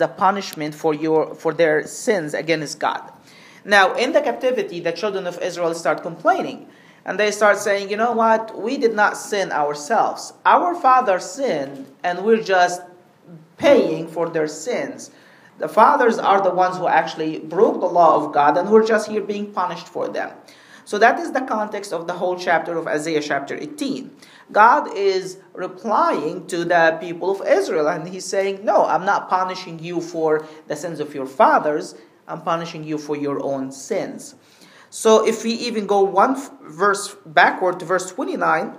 the punishment for your for their sins against God. Now, in the captivity, the children of Israel start complaining. And they start saying, you know what? We did not sin ourselves. Our father sinned, and we're just paying for their sins. The fathers are the ones who actually broke the law of God, and we're just here being punished for them. So that is the context of the whole chapter of Isaiah chapter 18. God is replying to the people of Israel, and He's saying, No, I'm not punishing you for the sins of your fathers, I'm punishing you for your own sins. So if we even go one verse backward to verse 29,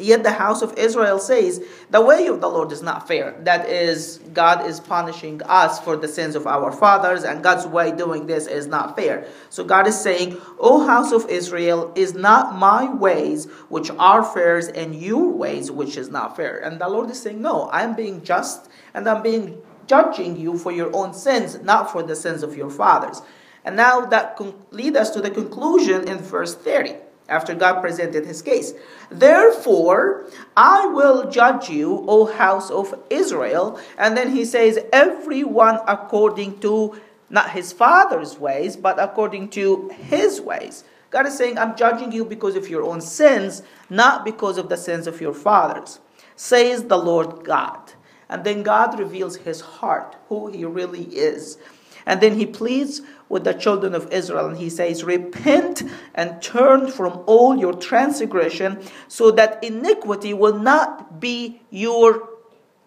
Yet the house of Israel says, The way of the Lord is not fair. That is, God is punishing us for the sins of our fathers, and God's way doing this is not fair. So God is saying, O house of Israel, is not my ways which are fair, and your ways which is not fair. And the Lord is saying, No, I'm being just, and I'm being judging you for your own sins, not for the sins of your fathers. And now that con- lead us to the conclusion in verse 30 after God presented his case. Therefore, I will judge you, O house of Israel. And then he says, everyone according to not his father's ways, but according to his ways. God is saying, I'm judging you because of your own sins, not because of the sins of your fathers, says the Lord God. And then God reveals his heart, who he really is. And then he pleads with the children of Israel and he says, Repent and turn from all your transgression so that iniquity will not be your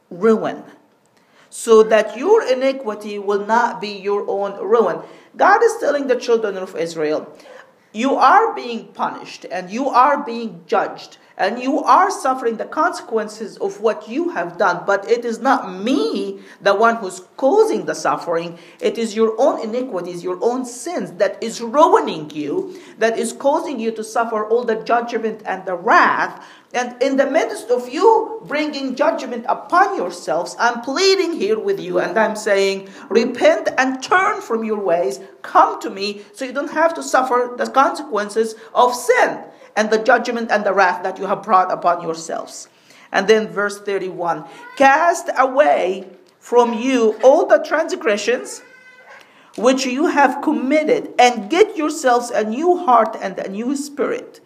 ruin. So that your iniquity will not be your own ruin. God is telling the children of Israel, You are being punished and you are being judged and you are suffering the consequences of what you have done. But it is not me, the one who's causing the suffering. It is your own iniquities, your own sins that is ruining you, that is causing you to suffer all the judgment and the wrath. And in the midst of you bringing judgment upon yourselves, I'm pleading here with you and I'm saying, repent and turn from your ways. Come to me so you don't have to suffer the consequences of sin and the judgment and the wrath that you have brought upon yourselves. And then verse 31 Cast away from you all the transgressions which you have committed, and get yourselves a new heart and a new spirit.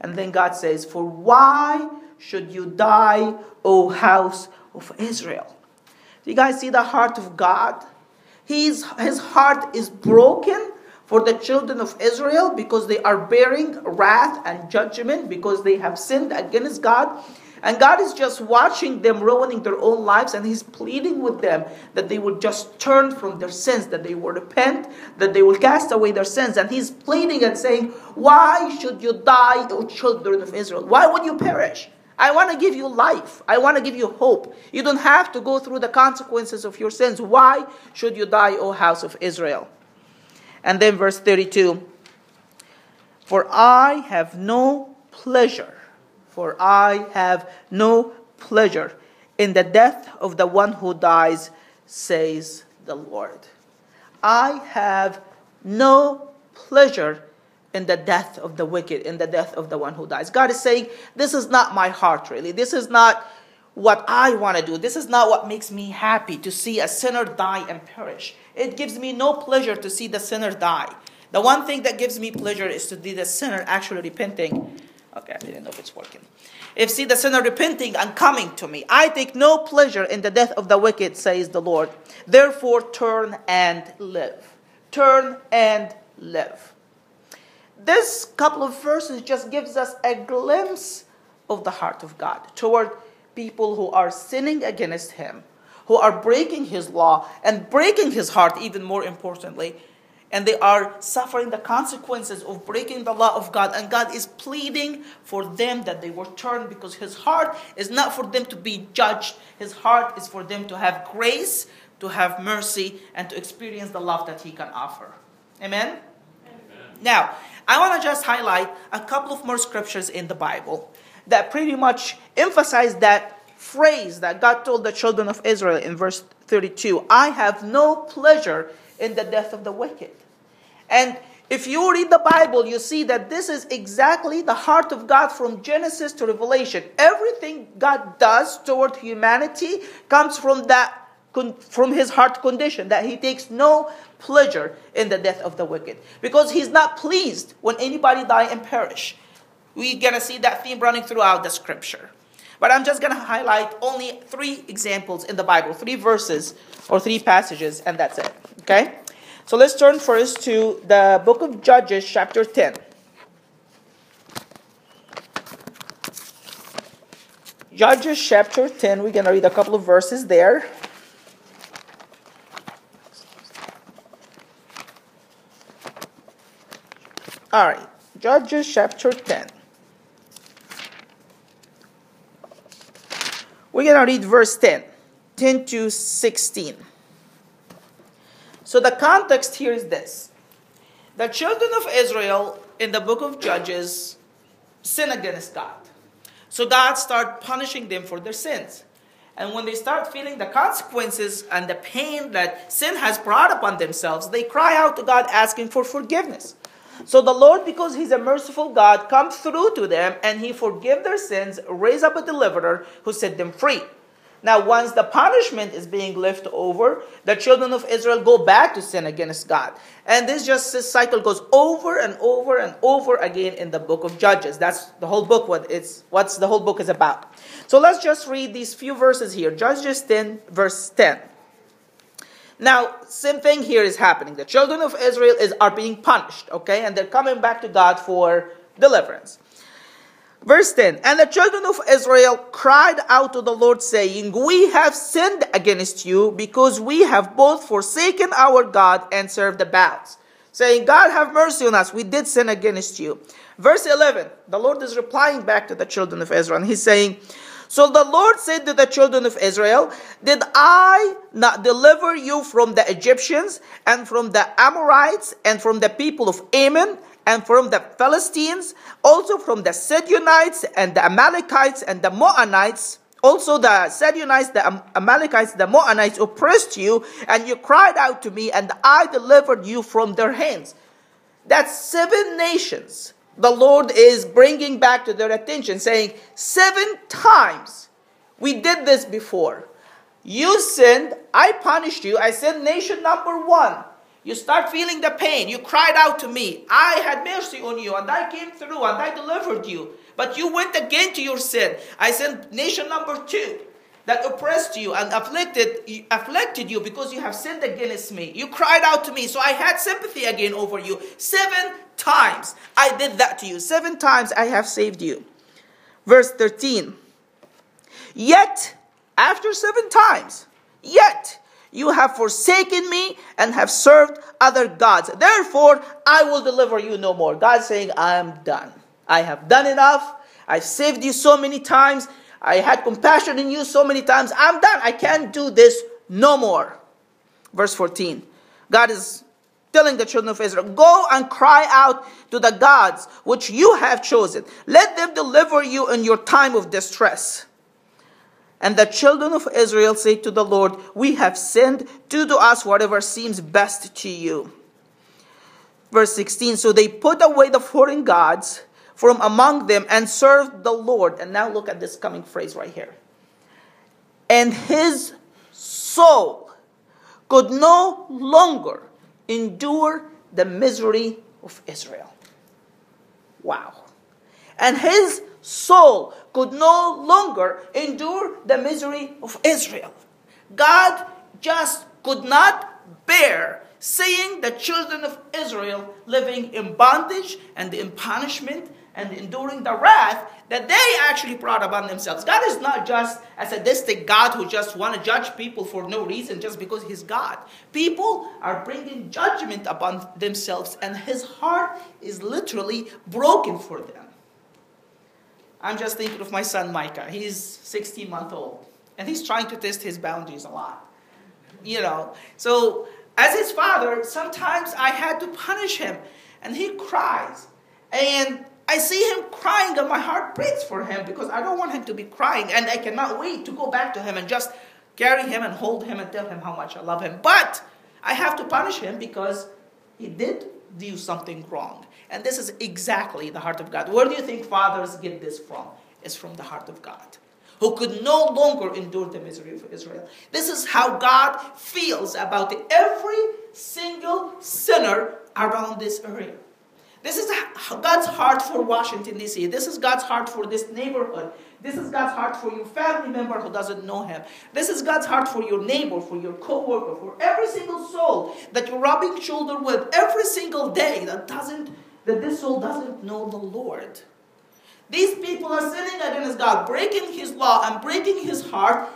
And then God says, For why should you die, O house of Israel? Do you guys see the heart of God? He's, his heart is broken for the children of Israel because they are bearing wrath and judgment because they have sinned against God. And God is just watching them ruining their own lives, and He's pleading with them that they will just turn from their sins, that they will repent, that they will cast away their sins. And He's pleading and saying, Why should you die, O children of Israel? Why would you perish? I want to give you life. I want to give you hope. You don't have to go through the consequences of your sins. Why should you die, O house of Israel? And then verse 32 For I have no pleasure, for I have no pleasure in the death of the one who dies, says the Lord. I have no pleasure in the death of the wicked, in the death of the one who dies. God is saying, This is not my heart, really. This is not what I want to do. This is not what makes me happy to see a sinner die and perish. It gives me no pleasure to see the sinner die. The one thing that gives me pleasure is to see the sinner actually repenting. Okay, I didn't know if it's working. If see the sinner repenting and coming to me, I take no pleasure in the death of the wicked, says the Lord. Therefore, turn and live. Turn and live. This couple of verses just gives us a glimpse of the heart of God toward people who are sinning against Him who are breaking his law and breaking his heart, even more importantly. And they are suffering the consequences of breaking the law of God. And God is pleading for them that they will turn because his heart is not for them to be judged, his heart is for them to have grace, to have mercy, and to experience the love that he can offer. Amen? Amen. Now, I want to just highlight a couple of more scriptures in the Bible that pretty much emphasize that phrase that God told the children of Israel in verse 32 I have no pleasure in the death of the wicked. And if you read the Bible, you see that this is exactly the heart of God from Genesis to Revelation. Everything God does toward humanity comes from that from his heart condition that he takes no pleasure in the death of the wicked because he's not pleased when anybody die and perish. We're going to see that theme running throughout the scripture. But I'm just going to highlight only three examples in the Bible, three verses or three passages, and that's it. Okay? So let's turn first to the book of Judges, chapter 10. Judges chapter 10, we're going to read a couple of verses there. All right, Judges chapter 10. We're going to read verse 10, 10 to 16. So the context here is this the children of Israel in the book of Judges sin against God. So God started punishing them for their sins. And when they start feeling the consequences and the pain that sin has brought upon themselves, they cry out to God asking for forgiveness. So the Lord, because He's a merciful God, comes through to them and He forgive their sins, raise up a deliverer who set them free. Now, once the punishment is being lifted over, the children of Israel go back to sin against God. And this just this cycle goes over and over and over again in the book of Judges. That's the whole book, what it's what's the whole book is about. So let's just read these few verses here. Judges 10, verse 10. Now, same thing here is happening. The children of Israel is, are being punished, okay? And they're coming back to God for deliverance. Verse 10 And the children of Israel cried out to the Lord, saying, We have sinned against you because we have both forsaken our God and served the Baals. Saying, God have mercy on us, we did sin against you. Verse 11 The Lord is replying back to the children of Israel, and he's saying, So the Lord said to the children of Israel, Did I not deliver you from the Egyptians and from the Amorites and from the people of Ammon? and from the Philistines, also from the Sidonites and the Amalekites and the Moabites. Also, the Sidonites, the Amalekites, the Moabites oppressed you, and you cried out to me, and I delivered you from their hands. That's seven nations the Lord is bringing back to their attention, saying, Seven times we did this before. You sinned, I punished you. I sent nation number one. You start feeling the pain. You cried out to me. I had mercy on you, and I came through, and I delivered you. But you went again to your sin. I sent nation number two that oppressed you and afflicted, afflicted you because you have sinned against me. You cried out to me, so I had sympathy again over you. Seven times I did that to you. Seven times I have saved you. Verse 13. Yet, after seven times, yet you have forsaken me and have served other gods. Therefore, I will deliver you no more. God saying, I am done. I have done enough. I've saved you so many times. I had compassion in you so many times. I'm done. I can't do this no more. Verse 14. God is telling the children of Israel, Go and cry out to the gods which you have chosen. Let them deliver you in your time of distress. And the children of Israel say to the Lord, We have sinned, do to us whatever seems best to you. Verse 16 So they put away the foreign gods from among them and served the Lord. And now look at this coming phrase right here. And his soul could no longer endure the misery of Israel. Wow. And his soul could no longer endure the misery of Israel. God just could not bear seeing the children of Israel living in bondage and in punishment and enduring the wrath that they actually brought upon themselves. God is not just a sadistic God who just want to judge people for no reason just because he's God. People are bringing judgment upon themselves and his heart is literally broken for them. I'm just thinking of my son Micah. He's 16 months old, and he's trying to test his boundaries a lot. You know, so as his father, sometimes I had to punish him, and he cries, and I see him crying, and my heart breaks for him because I don't want him to be crying, and I cannot wait to go back to him and just carry him and hold him and tell him how much I love him. But I have to punish him because he did do something wrong. And this is exactly the heart of God. Where do you think fathers get this from? It's from the heart of God. who could no longer endure the misery of Israel. This is how God feels about every single sinner around this area. This is God's heart for Washington, D.C. This is God's heart for this neighborhood. This is God's heart for your family member who doesn't know Him. This is God's heart for your neighbor, for your co-worker, for every single soul that you're rubbing shoulder with every single day that doesn't, that this soul doesn't know the Lord. These people are sinning against God, breaking His law and breaking His heart,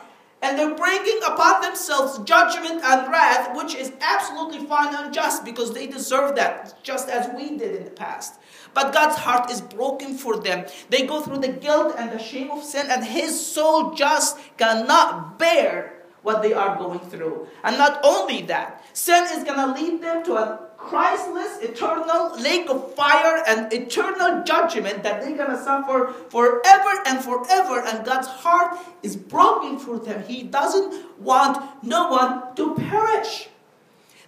and they're bringing upon themselves judgment and wrath, which is absolutely fine and just because they deserve that, just as we did in the past. But God's heart is broken for them. They go through the guilt and the shame of sin, and His soul just cannot bear what they are going through. And not only that, sin is going to lead them to a Christless, eternal lake of fire and eternal judgment that they're to suffer forever and forever. And God's heart is broken for them. He doesn't want no one to perish.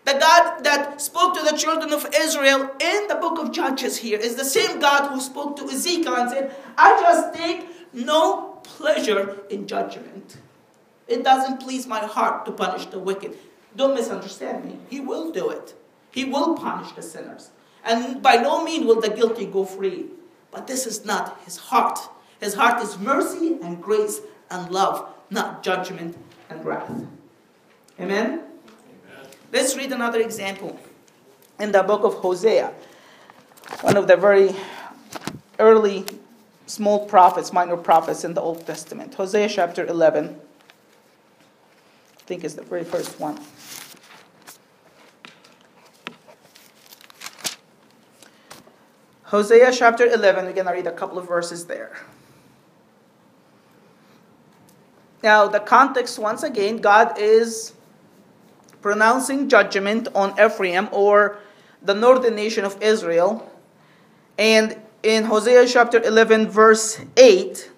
The God that spoke to the children of Israel in the book of Judges here is the same God who spoke to Ezekiel and said, I just take no pleasure in judgment. It doesn't please my heart to punish the wicked. Don't misunderstand me. He will do it. He will punish the sinners. And by no means will the guilty go free. But this is not his heart. His heart is mercy and grace and love, not judgment and wrath. Amen? Let's read another example in the book of Hosea, one of the very early small prophets, minor prophets in the Old Testament. Hosea chapter 11, I think is the very first one. Hosea chapter 11, we're going to read a couple of verses there. Now, the context, once again, God is pronouncing judgment on Ephraim or the northern nation of Israel. And in Hosea chapter 11, verse 8,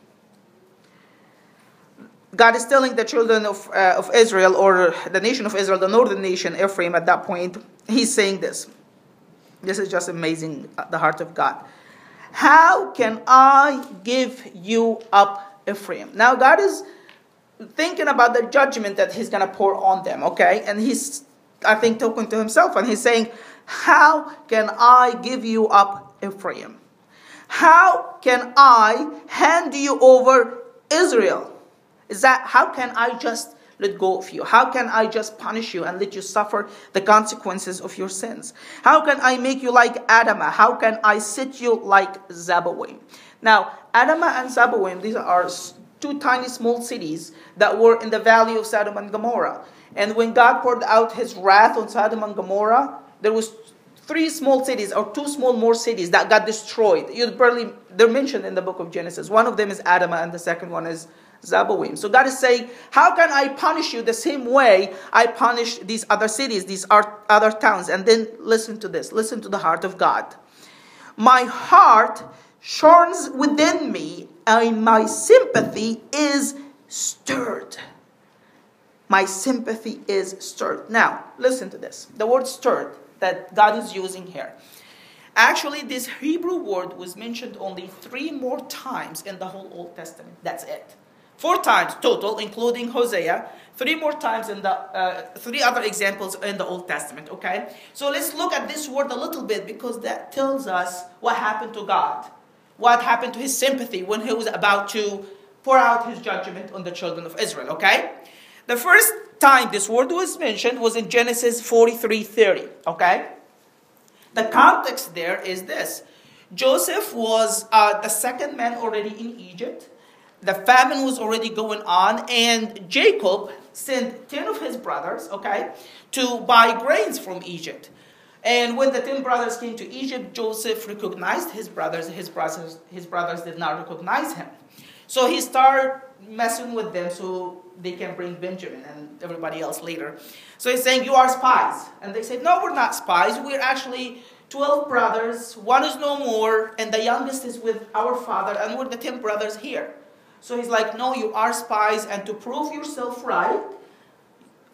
God is telling the children of, uh, of Israel, or the nation of Israel, the northern nation, Ephraim, at that point, he's saying this. This is just amazing, uh, the heart of God. How can I give you up, Ephraim? Now, God is thinking about the judgment that he's going to pour on them, okay? And he's, I think, talking to himself and he's saying, How can I give you up, Ephraim? How can I hand you over Israel? Is that how can I just let go of you? How can I just punish you and let you suffer the consequences of your sins? How can I make you like Admah? How can I sit you like Zeboim? Now, Admah and Zeboim, these are two tiny small cities that were in the valley of Sodom and Gomorrah. And when God poured out his wrath on Sodom and Gomorrah, there was three small cities or two small more cities that got destroyed. You barely they're mentioned in the book of Genesis. One of them is Admah, and the second one is Zeboim. So God is saying, How can I punish you the same way I punish these other cities, these other towns? And then listen to this. Listen to the heart of God. My heart churns within me, and my sympathy is stirred. My sympathy is stirred. Now, listen to this. The word stirred that God is using here. Actually, this Hebrew word was mentioned only three more times in the whole Old Testament. That's it. Four times total, including Hosea. Three more times in the uh, three other examples in the Old Testament. Okay, so let's look at this word a little bit because that tells us what happened to God what happened to his sympathy when he was about to pour out his judgment on the children of Israel, okay? The first time this word was mentioned was in Genesis 43:30, okay? The context there is this. Joseph was uh, the second man already in Egypt. The famine was already going on, and Jacob sent 10 of his brothers, okay, to buy grains from Egypt. And when the ten brothers came to Egypt, Joseph recognized his brothers. His brothers, his brothers did not recognize him. So he started messing with them so they can bring Benjamin and everybody else later. So he's saying, You are spies. And they said, No, we're not spies. We're actually 12 brothers. One is no more, and the youngest is with our father, and we're the 10 brothers here. So he's like, No, you are spies, and to prove yourself right,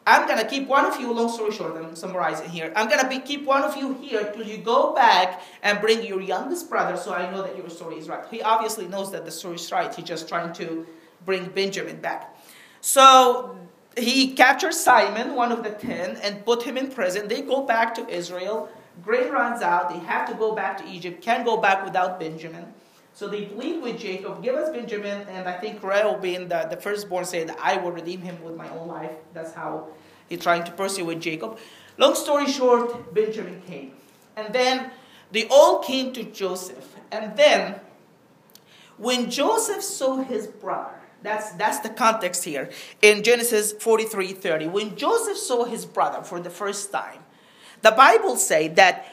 I'm going to keep one of you, long story short, I'm summarizing here. I'm going to keep one of you here till you go back and bring your youngest brother so I know that your story is right. He obviously knows that the story is right. He's just trying to bring Benjamin back. So he captures Simon, one of the ten, and put him in prison. They go back to Israel. Grain runs out. They have to go back to Egypt. Can't go back without Benjamin. So they plead with Jacob, give us Benjamin. And I think Reuben, the, the firstborn, said, I will redeem him with my own life. That's how he's trying to pursue with Jacob. Long story short, Benjamin came. And then they all came to Joseph. And then, when Joseph saw his brother, that's, that's the context here in Genesis 43 30. When Joseph saw his brother for the first time, the Bible say that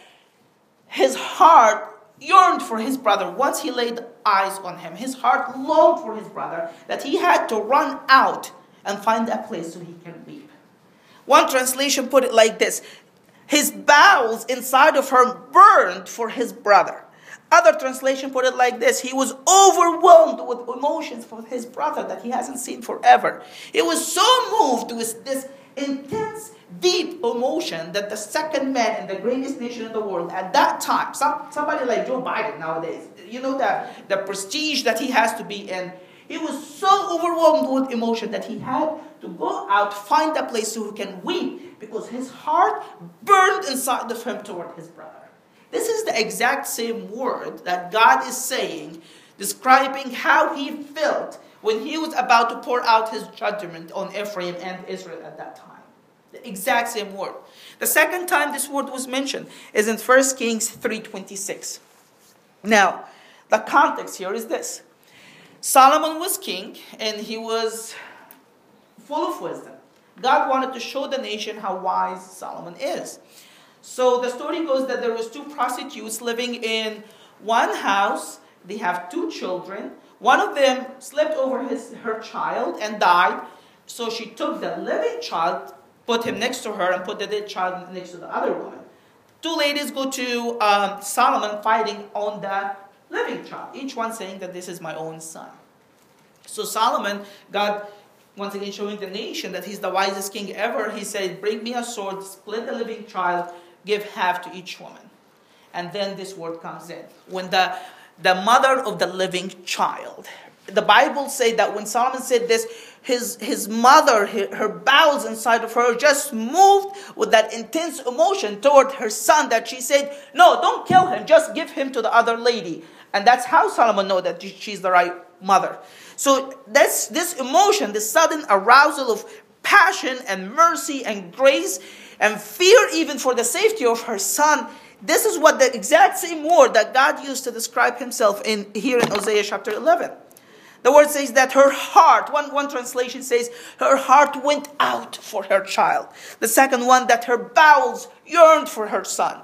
his heart yearned for his brother once he laid eyes on him. His heart longed for his brother that he had to run out and find a place so he can weep. One translation put it like this His bowels inside of her burned for his brother. Other translation put it like this He was overwhelmed with emotions for his brother that he hasn't seen forever. He was so moved with this intense deep emotion that the second man in the greatest nation in the world at that time, some, somebody like Joe Biden nowadays, you know, the, the prestige that he has to be in, he was so overwhelmed with emotion that he had to go out, find a place so he can weep because his heart burned inside of him toward his brother. This is the exact same word that God is saying, describing how he felt when he was about to pour out his judgment on Ephraim and Israel at that time. The exact same word. The second time this word was mentioned is in 1 Kings 3:26. Now, the context here is this. Solomon was king and he was full of wisdom. God wanted to show the nation how wise Solomon is. So the story goes that there was two prostitutes living in one house. They have two children. One of them slept over his, her child and died. So she took the living child, put him next to her and put the dead child next to the other woman. Two ladies go to um, Solomon fighting on the living child, each one saying that this is my own son. So Solomon, God once again showing the nation that he's the wisest king ever, he said, Bring me a sword, split the living child, give half to each woman. And then this word comes in. When the, the mother of the living child, the Bible said that when Solomon said this, his, his mother, her bowels inside of her just moved with that intense emotion toward her son that she said, No, don't kill him, just give him to the other lady. And that's how Solomon know that she's the right mother. So that's this emotion, this sudden arousal of passion and mercy and grace and fear even for the safety of her son. This is what the exact same word that God used to describe himself in here in Hosea chapter 11. The word says that her heart, one, one translation says, her heart went out for her child. The second one, that her bowels yearned for her son.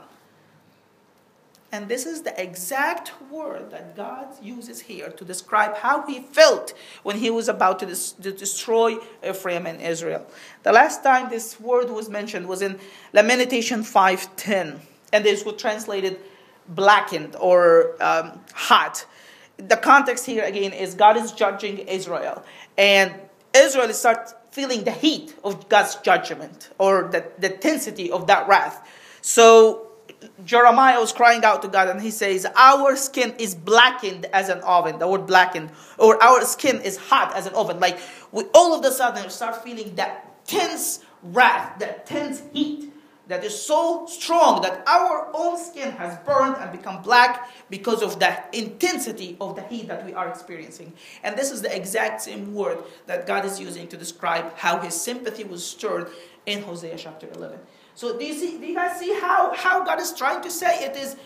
And this is the exact word that God uses here to describe how he felt when he was about to, dis- to, destroy Ephraim and Israel. The last time this word was mentioned was in Lamentation 5.10. And this was translated blackened or um, hot the context here again is God is judging Israel, and Israel starts feeling the heat of God's judgment or the, the intensity of that wrath. So Jeremiah was crying out to God, and he says, Our skin is blackened as an oven. The word blackened, or our skin is hot as an oven. Like we all of a sudden start feeling that tense wrath, that tense heat that is so strong that our own skin has burned and become black because of the intensity of the heat that we are experiencing. And this is the exact same word that God is using to describe how his sympathy was stirred in Hosea chapter 11. So do you see, do you guys see how, how God is trying to say it is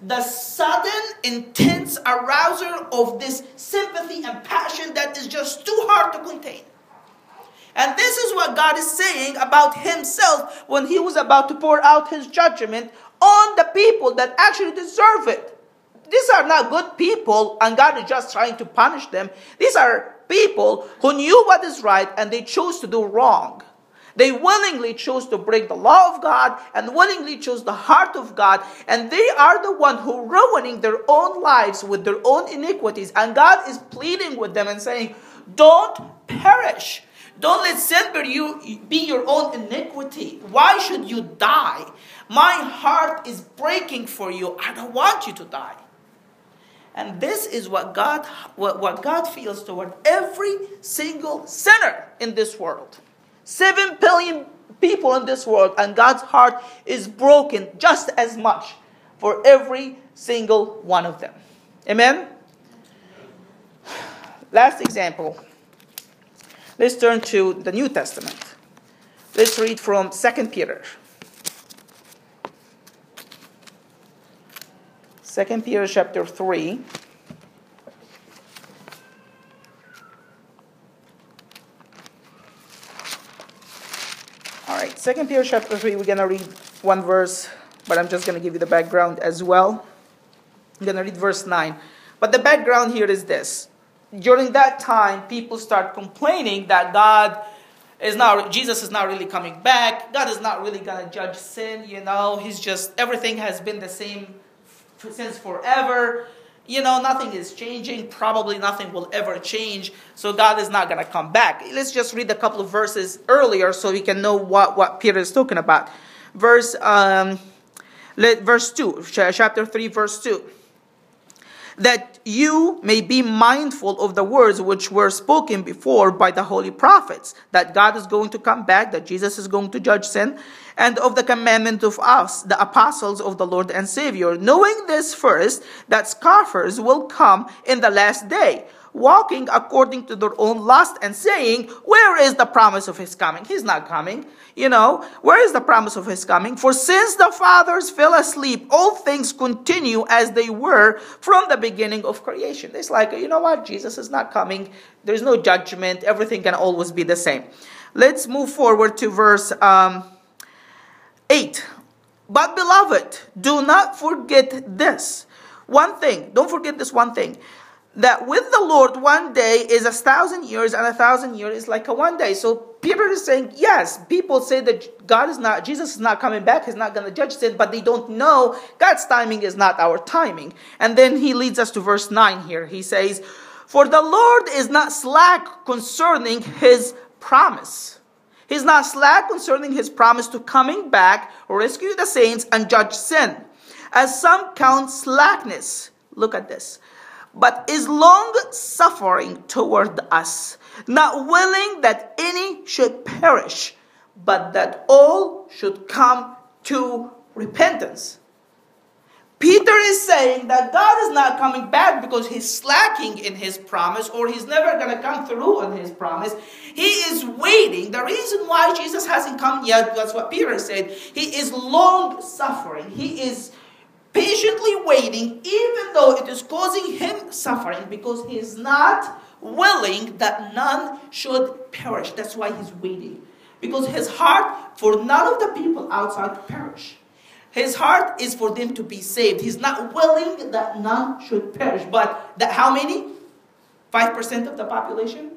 the sudden, intense arousal of this sympathy and passion that is just too hard to contain. And this is what God is saying about Himself when He was about to pour out His judgment on the people that actually deserve it. These are not good people, and God is just trying to punish them. These are people who knew what is right and they chose to do wrong. They willingly chose to break the law of God and willingly chose the heart of God, and they are the one who ruining their own lives with their own iniquities. And God is pleading with them and saying, "Don't perish." Don't let sin be your own iniquity. Why should you die? My heart is breaking for you. I don't want you to die. And this is what God, what, what God feels toward every single sinner in this world. Seven billion people in this world, and God's heart is broken just as much for every single one of them. Amen? Last example. Let's turn to the New Testament. Let's read from 2 Peter. 2 Peter chapter 3. 2 Peter chapter 3, we're going to read one verse, but I'm just going to give you the background as well. I'm going to read verse 9. But the background here is this. During that time, people start complaining that God is not, Jesus is not really coming back. God is not really going to judge sin, you know. He's just, everything has been the same since forever. You know, nothing is changing. Probably nothing will ever change. So God is not going to come back. Let's just read a couple of verses earlier so we can know what, what Peter is talking about. Verse, um, let, verse 2, chapter 3, verse 2 that you may be mindful of the words which were spoken before by the holy prophets, that God is going to come back, that Jesus is going to judge sin, and of the commandment of us, the apostles of the Lord and Savior, knowing this first, that scoffers will come in the last day walking according to their own lust and saying, Where is the promise of his coming? He's not coming. You know, where is the promise of his coming? For since the fathers fell asleep, all things continue as they were from the beginning of creation. It's like, you know what? Jesus is not coming. There's no judgment. Everything can always be the same. Let's move forward to verse um, 8. But beloved, do not forget this. One thing, don't forget this one thing that with the Lord, one day is a thousand years, and a thousand years is like a one day. So Peter is saying, yes, people say that God is not, Jesus is not coming back, he's not going to judge sin, but they don't know God's timing is not our timing. And then he leads us to verse 9 here. He says, For the Lord is not slack concerning his promise. He's not slack concerning his promise to coming back, rescue the saints, and judge sin. As some count slackness. Look at this but is long suffering toward us, not willing that any should perish, but that all should come to repentance. Peter is saying that God is not coming back because he's slacking in his promise or he's never going to come through on his promise. He is waiting. The reason why Jesus hasn't come yet, that's what Peter said, he is long suffering. He is patiently waiting, even though it is causing him suffering, because he is not willing that none should perish. That's why he's waiting. Because his heart for none of the people outside to perish. His heart is for them to be saved. He's not willing that none should perish. But that how many? 5% of the population?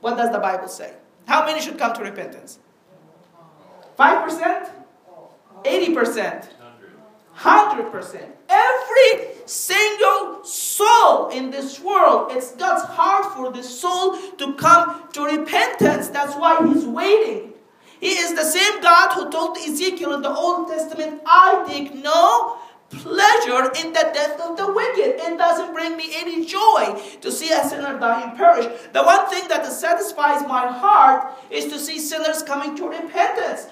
What does the Bible say? How many should come to repentance? 5%? 80%? 100%. Every single soul in this world, it's God's heart for the soul to come to repentance. That's why He's waiting. He is the same God who told Ezekiel in the Old Testament, I take no pleasure in the death of the wicked. It doesn't bring me any joy to see a sinner die and perish. The one thing that satisfies my heart is to see sinners coming to repentance.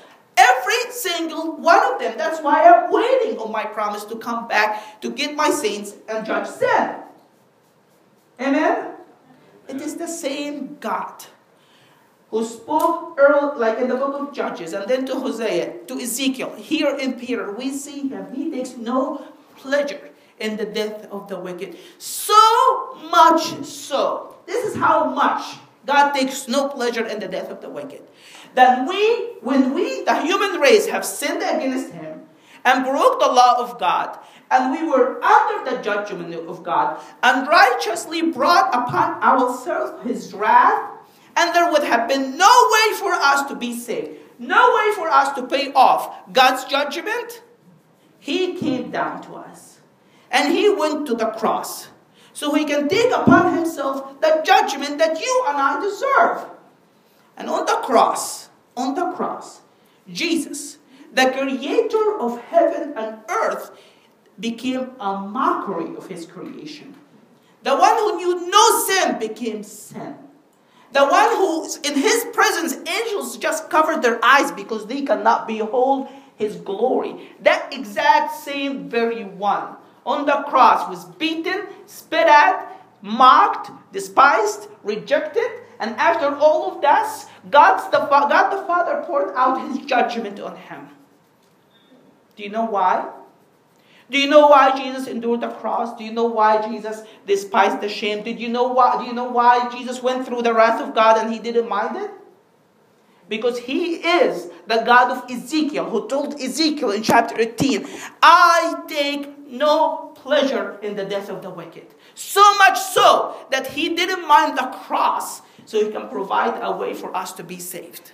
Every single one of them. That's why I'm waiting on my promise to come back to get my saints and judge sin. Amen? It is the same God who spoke early, like in the book of Judges, and then to Hosea, to Ezekiel. Here in Peter, we see him. He takes no pleasure in the death of the wicked. So much so. This is how much God takes no pleasure in the death of the wicked that we, when we, the human race, have sinned against him and broke the law of God, and we were under the judgment of God, unrighteously brought upon ourselves his wrath, and there would have been no way for us to be saved, no way for us to pay off God's judgment. He came down to us, and he went to the cross so he can take upon himself the judgment that you and I deserve. And on the cross, on the cross, Jesus, the creator of heaven and earth, became a mockery of his creation. The one who knew no sin became sin. The one who, in his presence, angels just covered their eyes because they cannot behold his glory. That exact same very one on the cross was beaten, spit at, mocked, despised, rejected, and after all of this, God's the, God the Father poured out his judgment on him. Do you know why? Do you know why Jesus endured the cross? Do you know why Jesus despised the shame? Did you know why do you know why Jesus went through the wrath of God and he didn't mind it? Because he is the God of Ezekiel who told Ezekiel in chapter 18, I take no pleasure in the death of the wicked. So much so that he didn't mind the cross so he can provide a way for us to be saved.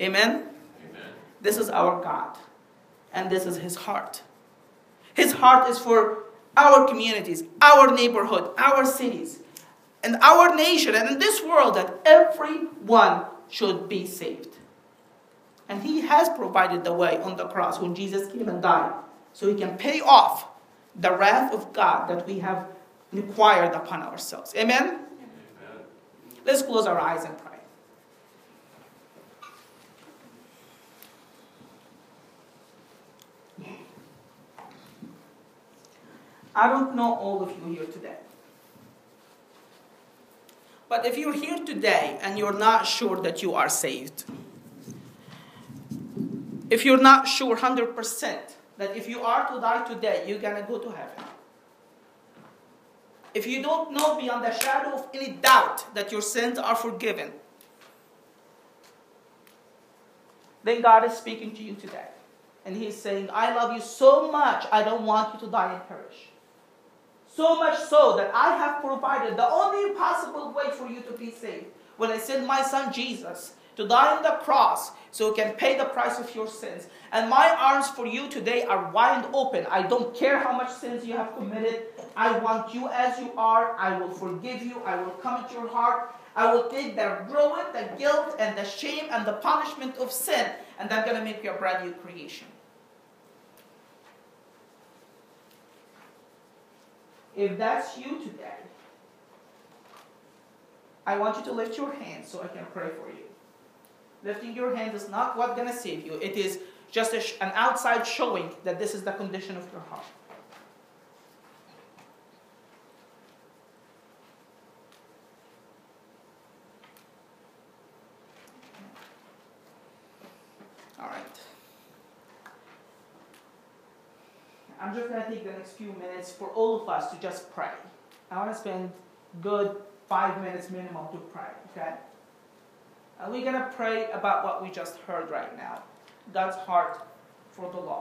Amen? Amen. This is our God, and this is his heart. His heart is for our communities, our neighborhood, our cities, and our nation, and in this world that everyone should be saved. And he has provided the way on the cross when Jesus came and died, so he can pay off the wrath of God that we have required upon ourselves. Amen? Let's close our eyes and pray. I don't know all of you here today. But if you're here today and you're not sure that you are saved, if you're not sure 100% that if you are to die today, you're going to go to heaven, if you don't know beyond the shadow of any doubt that your sins are forgiven, then God is speaking to you today. And He's saying, I love you so much, I don't want you to die and perish. So much so that I have provided the only possible way for you to be saved. When I sent my son Jesus to die on the cross so he can pay the price of your sins. And my arms for you today are wide open. I don't care how much sins you have committed. I want you as you are. I will forgive you. I will come into your heart. I will take the ruin, the guilt, and the shame and the punishment of sin, and I'm going to make you a brand new creation. If that's you today, I want you to lift your hand so I can pray for you. Lifting your hand is not what's going to save you. It is just an outside showing that this is the condition of your heart. All right. I'm just going to take the next few minutes for all of us to just pray. I want to spend good five minutes minimum to pray, okay? And we're going to pray about what we just heard right now God's heart for the lost.